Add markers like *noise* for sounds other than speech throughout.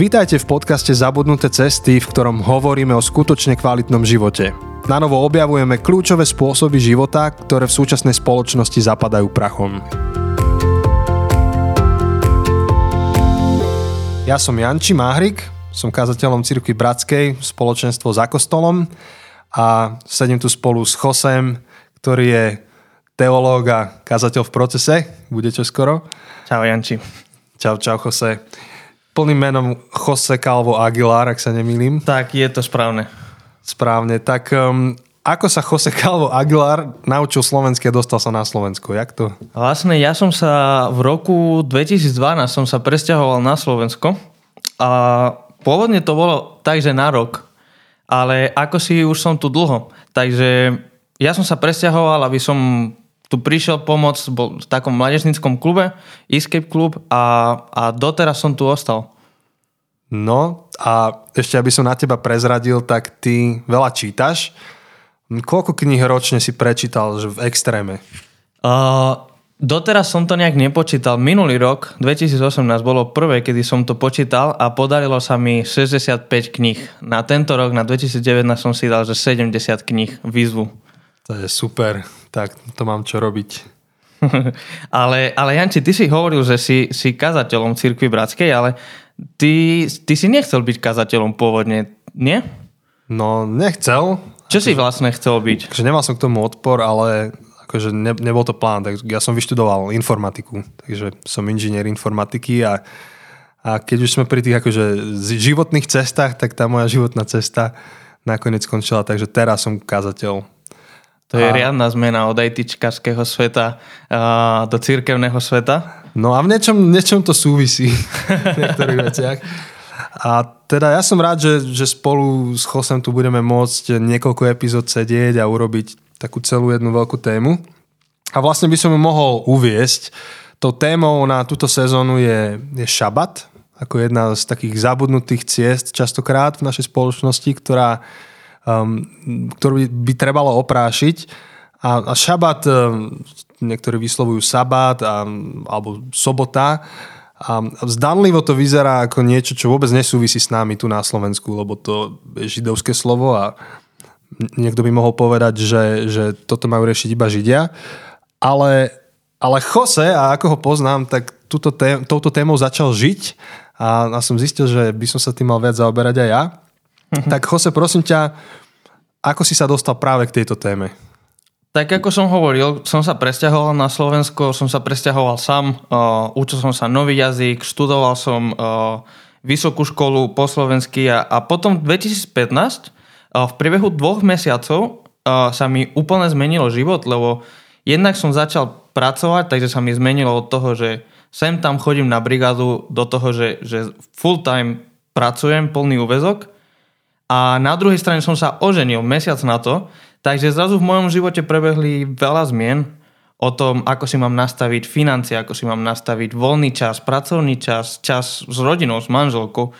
Vítajte v podcaste Zabudnuté cesty, v ktorom hovoríme o skutočne kvalitnom živote. Na novo objavujeme kľúčové spôsoby života, ktoré v súčasnej spoločnosti zapadajú prachom. Ja som Janči Máhrik, som kazateľom Cirkvi Bratskej, spoločenstvo za kostolom a sedím tu spolu s Chosem, ktorý je teológ a kazateľ v procese. Bude čo skoro. Čau Janči. Čau, čau Jose plným menom Jose Calvo Aguilar, ak sa nemýlim. Tak, je to správne. Správne. Tak um, ako sa Jose Calvo Aguilar naučil slovenské a dostal sa na Slovensko? Jak to? Vlastne ja som sa v roku 2012 som sa presťahoval na Slovensko a pôvodne to bolo tak, že na rok, ale ako si už som tu dlho. Takže ja som sa presťahoval, aby som tu prišiel pomôcť bol v takom mladežníckom klube, Escape klub a, a doteraz som tu ostal. No a ešte aby som na teba prezradil, tak ty veľa čítaš. Koľko kníh ročne si prečítal že v extréme? Uh, doteraz som to nejak nepočítal. Minulý rok, 2018, bolo prvé, kedy som to počítal a podarilo sa mi 65 kníh. Na tento rok, na 2019 som si dal, že 70 kníh výzvu. To je super, tak to mám čo robiť. *laughs* ale, ale Janči, ty si hovoril, že si, si kazateľom Cirkvi Bratskej, ale ty, ty si nechcel byť kazateľom pôvodne, nie? No, nechcel. Čo si vlastne chcel byť? Akože nemal som k tomu odpor, ale akože ne, nebol to plán. Tak ja som vyštudoval informatiku, takže som inžinier informatiky a, a keď už sme pri tých akože životných cestách, tak tá moja životná cesta nakoniec skončila, takže teraz som kazateľ to je a... riadna zmena od ITčkarského sveta a, do církevného sveta. No a v niečom, niečom to súvisí *laughs* v niektorých veciach. A teda ja som rád, že, že spolu s Chosem tu budeme môcť niekoľko epizód sedieť a urobiť takú celú jednu veľkú tému. A vlastne by som ju mohol uviesť. Tou témou na túto sezónu je, je šabat, ako jedna z takých zabudnutých ciest častokrát v našej spoločnosti, ktorá um, ktorú by, trebalo oprášiť. A, a šabat, um, niektorí vyslovujú sabat a, alebo sobota. A zdanlivo to vyzerá ako niečo, čo vôbec nesúvisí s nami tu na Slovensku, lebo to je židovské slovo a niekto by mohol povedať, že, že toto majú riešiť iba Židia. Ale, ale Jose, a ako ho poznám, tak túto tém, touto témou začal žiť a, a som zistil, že by som sa tým mal viac zaoberať aj ja. Mm-hmm. Tak Jose, prosím ťa, ako si sa dostal práve k tejto téme? Tak ako som hovoril, som sa presťahoval na Slovensko, som sa presťahoval sám, uh, učil som sa nový jazyk, študoval som uh, vysokú školu po slovensky a, a potom 2015 uh, v priebehu dvoch mesiacov uh, sa mi úplne zmenilo život, lebo jednak som začal pracovať, takže sa mi zmenilo od toho, že sem tam chodím na brigádu do toho, že, že full time pracujem, plný úvezok a na druhej strane som sa oženil mesiac na to, takže zrazu v mojom živote prebehli veľa zmien o tom, ako si mám nastaviť financie, ako si mám nastaviť voľný čas, pracovný čas, čas s rodinou, s manželkou.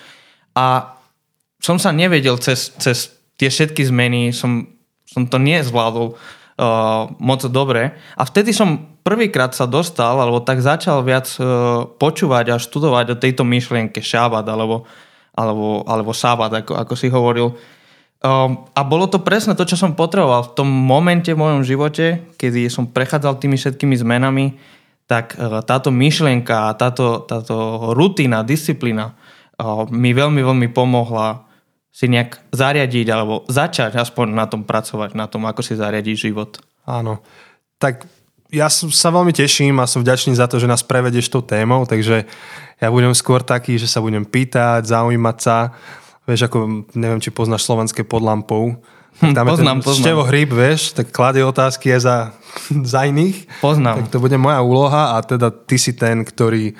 A som sa nevedel cez, cez tie všetky zmeny, som, som to nezvládol uh, moc dobre. A vtedy som prvýkrát sa dostal, alebo tak začal viac uh, počúvať a študovať o tejto myšlienke šábať, alebo alebo, alebo sábat, ako, ako si hovoril. Um, a bolo to presne to, čo som potreboval v tom momente v mojom živote, kedy som prechádzal tými všetkými zmenami, tak uh, táto myšlienka, táto, táto rutina, disciplína uh, mi veľmi, veľmi pomohla si nejak zariadiť alebo začať aspoň na tom pracovať, na tom, ako si zariadiť život. Áno. Tak ja sa veľmi teším a som vďačný za to, že nás prevedieš tou témou, takže ja budem skôr taký, že sa budem pýtať, zaujímať sa. Vieš, ako neviem, či poznáš slovenské pod lampou. Hm, tam poznám, je ten poznám. Števo Hryb, vieš, tak kladie otázky aj za, *laughs* za iných. Poznám. Tak to bude moja úloha a teda ty si ten, ktorý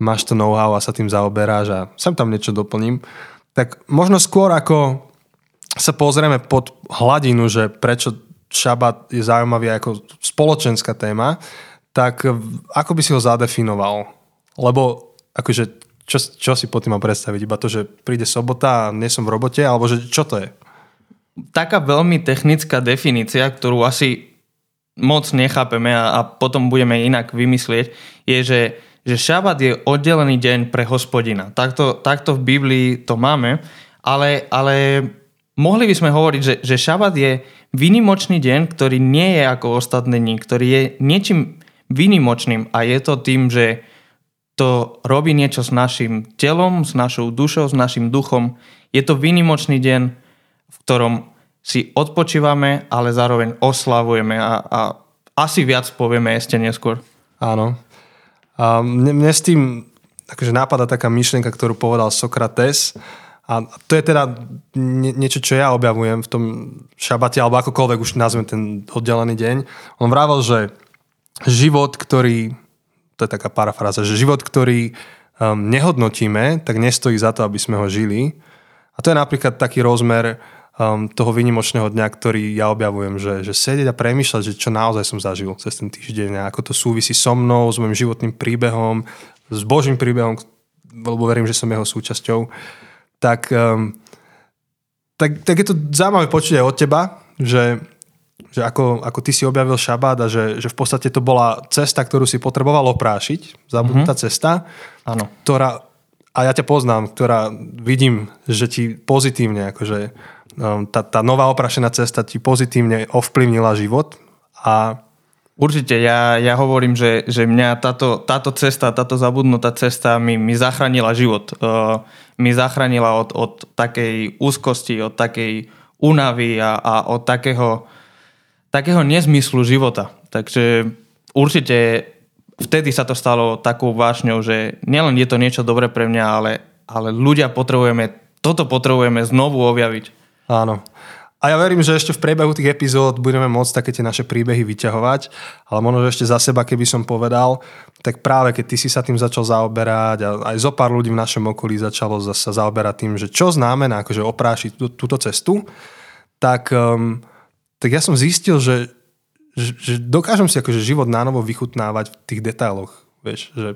máš to know-how a sa tým zaoberáš a sem tam niečo doplním. Tak možno skôr ako sa pozrieme pod hladinu, že prečo šabat je zaujímavý ako spoločenská téma, tak ako by si ho zadefinoval? Lebo akože, čo, čo si pod tým mám predstaviť? Iba to, že príde sobota a nie som v robote? Alebo že čo to je? Taká veľmi technická definícia, ktorú asi moc nechápeme a, a potom budeme inak vymyslieť, je, že že šabat je oddelený deň pre hospodina. Takto, takto v Biblii to máme, ale, ale mohli by sme hovoriť, že, že šabat je vynimočný deň, ktorý nie je ako ostatné dní, ktorý je niečím vynimočným a je to tým, že to robí niečo s našim telom, s našou dušou, s našim duchom. Je to vynimočný deň, v ktorom si odpočívame, ale zároveň oslavujeme a, a asi viac povieme ešte neskôr. Áno. A mne, mne s tým akože nápada taká myšlienka, ktorú povedal Sokrates. A to je teda nie, niečo, čo ja objavujem v tom šabate, alebo akokoľvek už nazvem ten oddelený deň. On vravel, že život, ktorý, to je taká parafráza, že život, ktorý um, nehodnotíme, tak nestojí za to, aby sme ho žili. A to je napríklad taký rozmer um, toho výnimočného dňa, ktorý ja objavujem, že, že sedieť a premýšľať, že čo naozaj som zažil cez ten týždeň a ako to súvisí so mnou, s môjim životným príbehom, s Božím príbehom, lebo verím, že som jeho súčasťou, tak, um, tak, tak je to zaujímavé počuť aj od teba, že, že ako, ako ty si objavil šabát a že, že v podstate to bola cesta, ktorú si potreboval oprášiť, zabudnutá mm-hmm. cesta, Áno. ktorá, a ja ťa poznám, ktorá vidím, že ti pozitívne akože Um, tá, tá nová oprašená cesta ti pozitívne ovplyvnila život a Určite, ja, ja hovorím, že, že mňa táto, táto cesta, táto zabudnutá cesta mi, mi zachránila život. Uh, mi zachránila od, od takej úzkosti, od takej únavy a, a od takého, takého nezmyslu života. Takže určite vtedy sa to stalo takou vášňou, že nielen je to niečo dobré pre mňa, ale, ale ľudia potrebujeme, toto potrebujeme znovu objaviť. Áno. A ja verím, že ešte v priebehu tých epizód budeme môcť také tie naše príbehy vyťahovať, ale možno ešte za seba, keby som povedal, tak práve keď ty si sa tým začal zaoberať a aj zo pár ľudí v našom okolí začalo sa zaoberať tým, že čo znamená akože oprášiť tú, túto cestu, tak, um, tak ja som zistil, že, že, že dokážem si akože život nánovo vychutnávať v tých detailoch. Vieš, že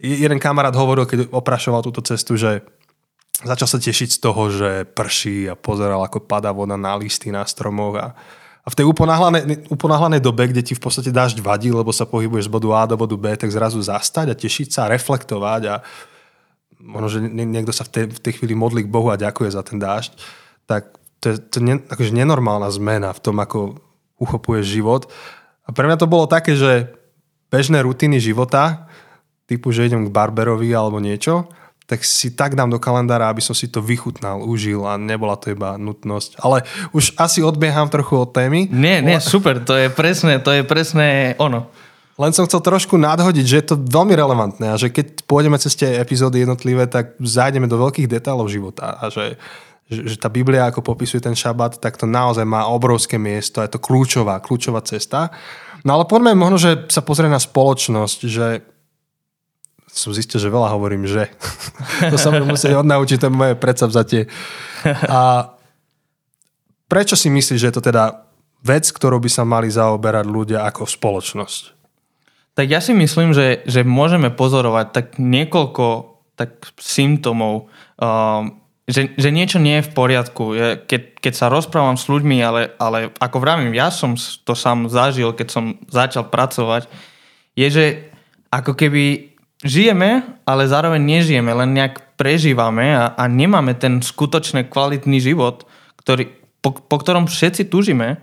jeden kamarát hovoril, keď oprašoval túto cestu, že začal sa tešiť z toho, že prší a pozeral, ako padá voda na listy na stromoch a, a v tej uponáhlanej dobe, kde ti v podstate dážď vadí, lebo sa pohybuješ z bodu A do bodu B, tak zrazu zastať a tešiť sa a reflektovať a možno, že niekto sa v tej, v tej chvíli modlí k Bohu a ďakuje za ten dážď, tak to je, to je ne, akože nenormálna zmena v tom, ako uchopuješ život. A pre mňa to bolo také, že bežné rutiny života, typu, že idem k barberovi alebo niečo, tak si tak dám do kalendára, aby som si to vychutnal, užil a nebola to iba nutnosť. Ale už asi odbieham trochu od témy. Nie, nie, super, to je presné, to je presné ono. Len som chcel trošku nadhodiť, že je to veľmi relevantné a že keď pôjdeme cez tie epizódy jednotlivé, tak zájdeme do veľkých detailov života a že, že, že tá Biblia, ako popisuje ten šabat, tak to naozaj má obrovské miesto, je to kľúčová, kľúčová cesta. No ale poďme možno, že sa pozrie na spoločnosť, že som zistil, že veľa hovorím, že. *laughs* to sa budem musieť odnaučiť, to je moje predsavzatie. A prečo si myslíš, že je to teda vec, ktorou by sa mali zaoberať ľudia ako spoločnosť? Tak ja si myslím, že, že môžeme pozorovať tak niekoľko tak symptómov, um, že, že niečo nie je v poriadku. Keď, keď sa rozprávam s ľuďmi, ale, ale ako vravím, ja som to sám zažil, keď som začal pracovať, je, že ako keby žijeme, ale zároveň nežijeme, len nejak prežívame a, a nemáme ten skutočne kvalitný život, ktorý, po, po ktorom všetci tužíme.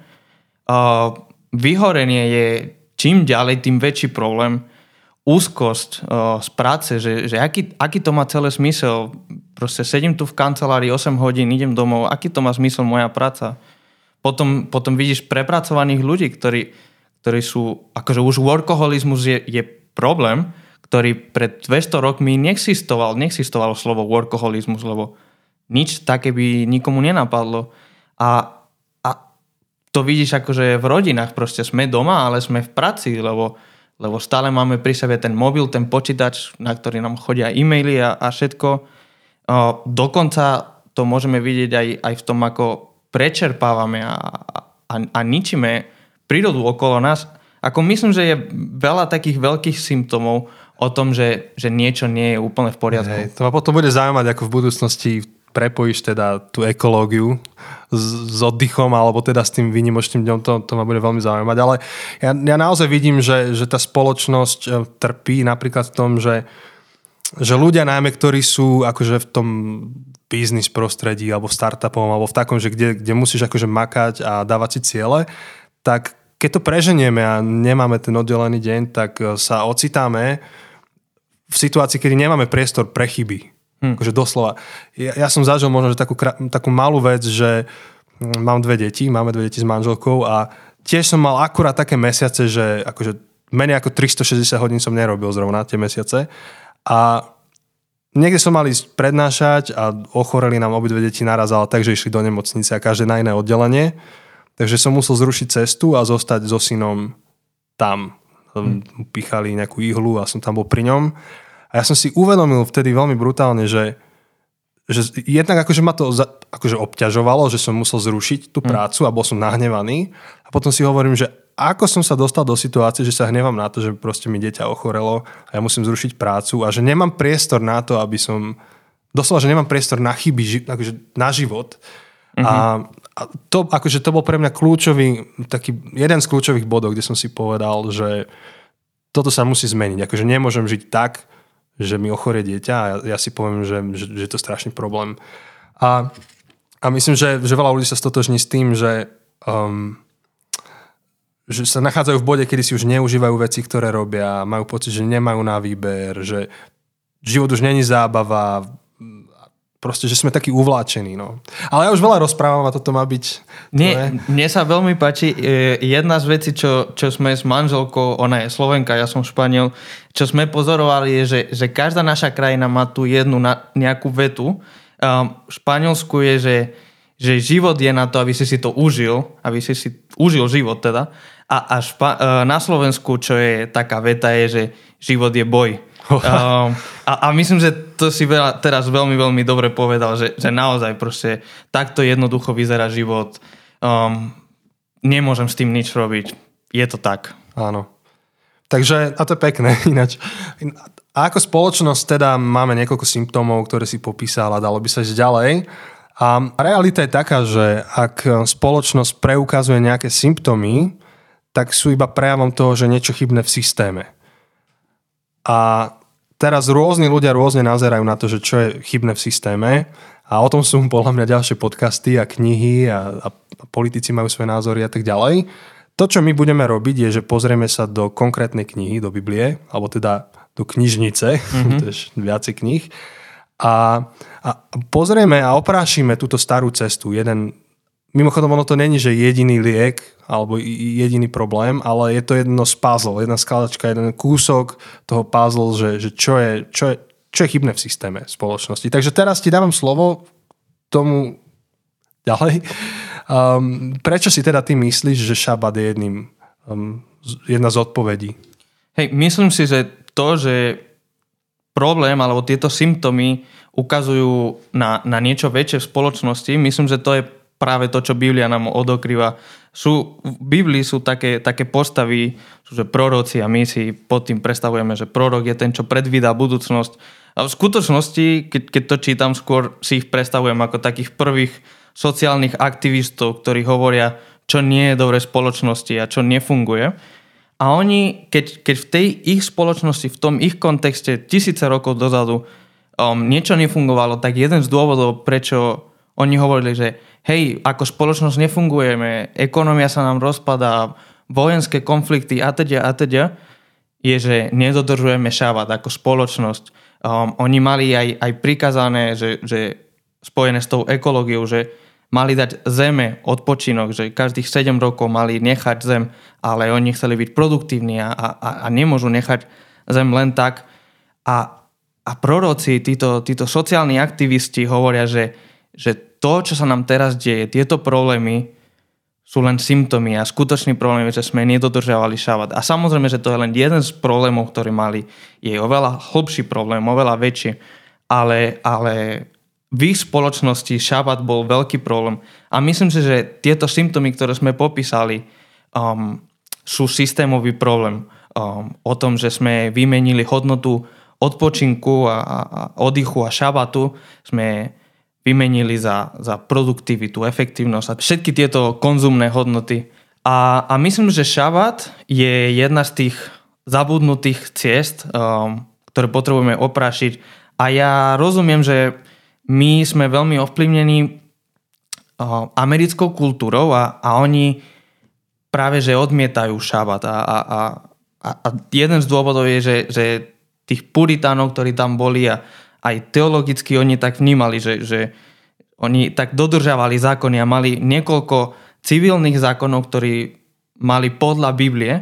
Uh, vyhorenie je čím ďalej, tým väčší problém. Úzkosť uh, z práce, že, že aký, aký to má celé smysel. Proste sedím tu v kancelárii 8 hodín, idem domov, aký to má zmysel moja práca. Potom, potom vidíš prepracovaných ľudí, ktorí, ktorí sú, akože už workoholizmus je, je problém, ktorý pred 200 rokmi neexistoval, neexistovalo slovo workoholizmus, lebo nič také by nikomu nenapadlo. A, a to vidíš akože v rodinách, proste sme doma, ale sme v práci, lebo, lebo stále máme pri sebe ten mobil, ten počítač, na ktorý nám chodia e-maily a, a všetko. O, dokonca to môžeme vidieť aj, aj v tom, ako prečerpávame a, a, a ničíme prírodu okolo nás. Ako myslím, že je veľa takých veľkých symptómov, o tom, že, že niečo nie je úplne v poriadku. Hej, to ma potom bude zaujímať, ako v budúcnosti prepojíš teda tú ekológiu s, s oddychom alebo teda s tým výnimočným dňom, to, to ma bude veľmi zaujímať. Ale ja, ja naozaj vidím, že, že tá spoločnosť e, trpí napríklad v tom, že, že ľudia najmä, ktorí sú akože v tom biznis prostredí alebo startupom alebo v takom, že kde, kde musíš akože makať a dávať si ciele, tak keď to preženieme a nemáme ten oddelený deň, tak e, sa ocitáme v situácii, kedy nemáme priestor pre chyby. Hmm. Akože doslova. Ja, ja som zažil možno že takú, takú malú vec, že mm, mám dve deti, máme dve deti s manželkou a tiež som mal akurát také mesiace, že akože menej ako 360 hodín som nerobil zrovna tie mesiace a niekde som mal ísť prednášať a ochoreli nám obidve deti naraz, ale takže išli do nemocnice a každé na iné oddelenie. Takže som musel zrušiť cestu a zostať so synom tam. Hmm. Pichali nejakú ihlu a som tam bol pri ňom. A ja som si uvedomil vtedy veľmi brutálne, že, že jednak akože ma to za, akože obťažovalo, že som musel zrušiť tú hm. prácu a bol som nahnevaný. A potom si hovorím, že ako som sa dostal do situácie, že sa hnevam na to, že proste mi dieťa ochorelo a ja musím zrušiť prácu a že nemám priestor na to, aby som doslova, že nemám priestor na chyby, akože na život. Mm-hmm. A, a to, akože to bol pre mňa kľúčový, taký jeden z kľúčových bodov, kde som si povedal, že toto sa musí zmeniť. Akože nemôžem žiť tak, že mi ochorie dieťa a ja, ja si poviem, že, že, že je to strašný problém. A, a myslím, že, že veľa ľudí sa stotožní s tým, že, um, že sa nachádzajú v bode, kedy si už neužívajú veci, ktoré robia, majú pocit, že nemajú na výber, že život už není zábava, proste, že sme takí uvláčení. No. Ale ja už veľa rozprávam a toto má byť... Nie, mne sa veľmi páči e, jedna z vecí, čo, čo sme s manželkou, ona je Slovenka, ja som Španiel, čo sme pozorovali je, že, že každá naša krajina má tu jednu na, nejakú vetu. Um, v Španielsku je, že, že život je na to, aby si si to užil, aby si si užil život teda. A, a špa, uh, na Slovensku, čo je taká veta, je, že život je boj. Um, *laughs* a, a myslím, že to si veľa, teraz veľmi, veľmi dobre povedal, že, že naozaj proste takto jednoducho vyzerá život. Um, nemôžem s tým nič robiť. Je to tak. Áno. Takže, a to je pekné *laughs* ináč. A ako spoločnosť teda máme niekoľko symptómov, ktoré si popísal a dalo by sa ísť ďalej. A realita je taká, že ak spoločnosť preukazuje nejaké symptómy, tak sú iba prejavom toho, že niečo chybné v systéme. A teraz rôzni ľudia rôzne nazerajú na to, že čo je chybné v systéme a o tom sú podľa mňa ďalšie podcasty a knihy a, a politici majú svoje názory a tak ďalej. To, čo my budeme robiť, je, že pozrieme sa do konkrétnej knihy, do Biblie, alebo teda do knižnice, mm-hmm. to je viacej knih, a, a pozrieme a oprášime túto starú cestu. Jeden, mimochodom, ono to není, že jediný liek alebo jediný problém, ale je to jedno z puzzle, jedna skalačka, jeden kúsok toho puzzle, že, že čo, je, čo, je, čo je chybné v systéme spoločnosti. Takže teraz ti dávam slovo tomu ďalej. Um, prečo si teda ty myslíš, že šabat je jedným, um, jedna z odpovedí? Hej, myslím si, že to, že problém alebo tieto symptómy ukazujú na, na niečo väčšie v spoločnosti, myslím, že to je práve to, čo Biblia nám odokrýva. Sú, v Biblii sú také, také postavy, sú, že proroci a my si pod tým predstavujeme, že prorok je ten, čo predvídá budúcnosť. A v skutočnosti, keď, keď to čítam, skôr si ich predstavujem ako takých prvých sociálnych aktivistov, ktorí hovoria, čo nie je dobre spoločnosti a čo nefunguje. A oni, keď, keď v tej ich spoločnosti, v tom ich kontexte tisíce rokov dozadu um, niečo nefungovalo, tak jeden z dôvodov, prečo oni hovorili, že hej, ako spoločnosť nefungujeme, ekonomia sa nám rozpadá, vojenské konflikty a teda a teda, je, že nedodržujeme šabat ako spoločnosť. Um, oni mali aj, aj prikazané, že, že spojené s tou ekológiou, že mali dať zeme odpočinok, že každých 7 rokov mali nechať zem, ale oni chceli byť produktívni a, a, a nemôžu nechať zem len tak. A, a proroci, títo, títo sociálni aktivisti hovoria, že, že to, čo sa nám teraz deje, tieto problémy sú len symptómy a skutočný problém je, že sme nedodržiavali šabat. A samozrejme, že to je len jeden z problémov, ktorý mali. Je oveľa hlbší problém, oveľa väčší. Ale, ale v ich spoločnosti šabat bol veľký problém. A myslím si, že tieto symptómy, ktoré sme popísali, um, sú systémový problém. Um, o tom, že sme vymenili hodnotu odpočinku a, a, a oddychu a šabatu, sme vymenili za, za produktivitu, efektívnosť a všetky tieto konzumné hodnoty. A, a myslím, že šabat je jedna z tých zabudnutých ciest, um, ktoré potrebujeme oprášiť. A ja rozumiem, že my sme veľmi ovplyvnení uh, americkou kultúrou a, a oni práve že odmietajú šabat. A, a, a, a jeden z dôvodov je, že, že tých puritánov, ktorí tam boli a aj teologicky oni tak vnímali, že, že oni tak dodržavali zákony a mali niekoľko civilných zákonov, ktorí mali podľa Biblie.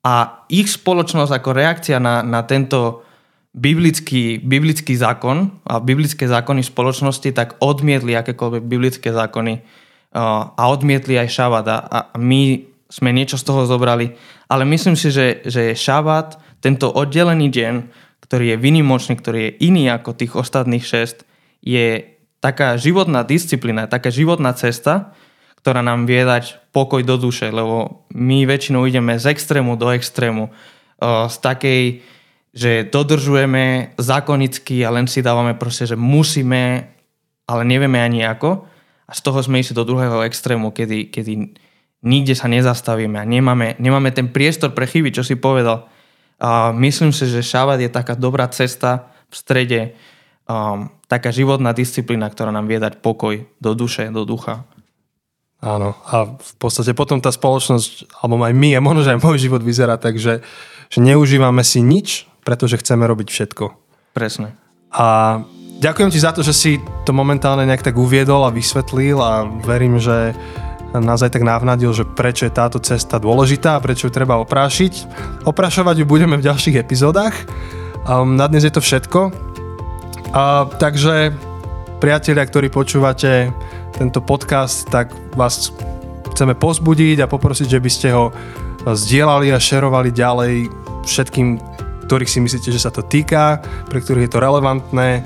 A ich spoločnosť ako reakcia na, na tento biblický, biblický zákon a biblické zákony spoločnosti tak odmietli akékoľvek biblické zákony a odmietli aj šabat. A, a my sme niečo z toho zobrali, ale myslím si, že, že šabat, tento oddelený deň, ktorý je vynimočný, ktorý je iný ako tých ostatných šest, je taká životná disciplína, taká životná cesta, ktorá nám vie dať pokoj do duše, lebo my väčšinou ideme z extrému do extrému. Z takej, že dodržujeme zákonicky a len si dávame proste, že musíme, ale nevieme ani ako. A z toho sme išli do druhého extrému, kedy, kedy nikde sa nezastavíme a nemáme, nemáme ten priestor pre chyby, čo si povedal. A myslím si, že šabat je taká dobrá cesta v strede, um, taká životná disciplína, ktorá nám vie dať pokoj do duše, do ducha. Áno, a v podstate potom tá spoločnosť, alebo aj my, a možno, že aj môj život vyzerá tak, že, že neužívame si nič, pretože chceme robiť všetko. Presne. A ďakujem ti za to, že si to momentálne nejak tak uviedol a vysvetlil a verím, že nás aj tak navnadil, že prečo je táto cesta dôležitá a prečo ju treba oprášiť. Oprašovať ju budeme v ďalších epizódach. Um, na dnes je to všetko. A, takže priatelia, ktorí počúvate tento podcast, tak vás chceme pozbudiť a poprosiť, že by ste ho zdieľali a šerovali ďalej všetkým, ktorých si myslíte, že sa to týka, pre ktorých je to relevantné.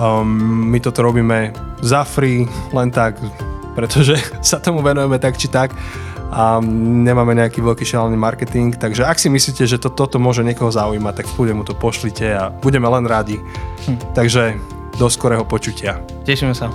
Um, my toto robíme za free, len tak pretože *laughs* sa tomu venujeme tak či tak a nemáme nejaký veľký šalený marketing, takže ak si myslíte, že to, toto môže niekoho zaujímať, tak v mu to pošlite a budeme len radi. Hm. Takže do skorého počutia. Tešíme sa.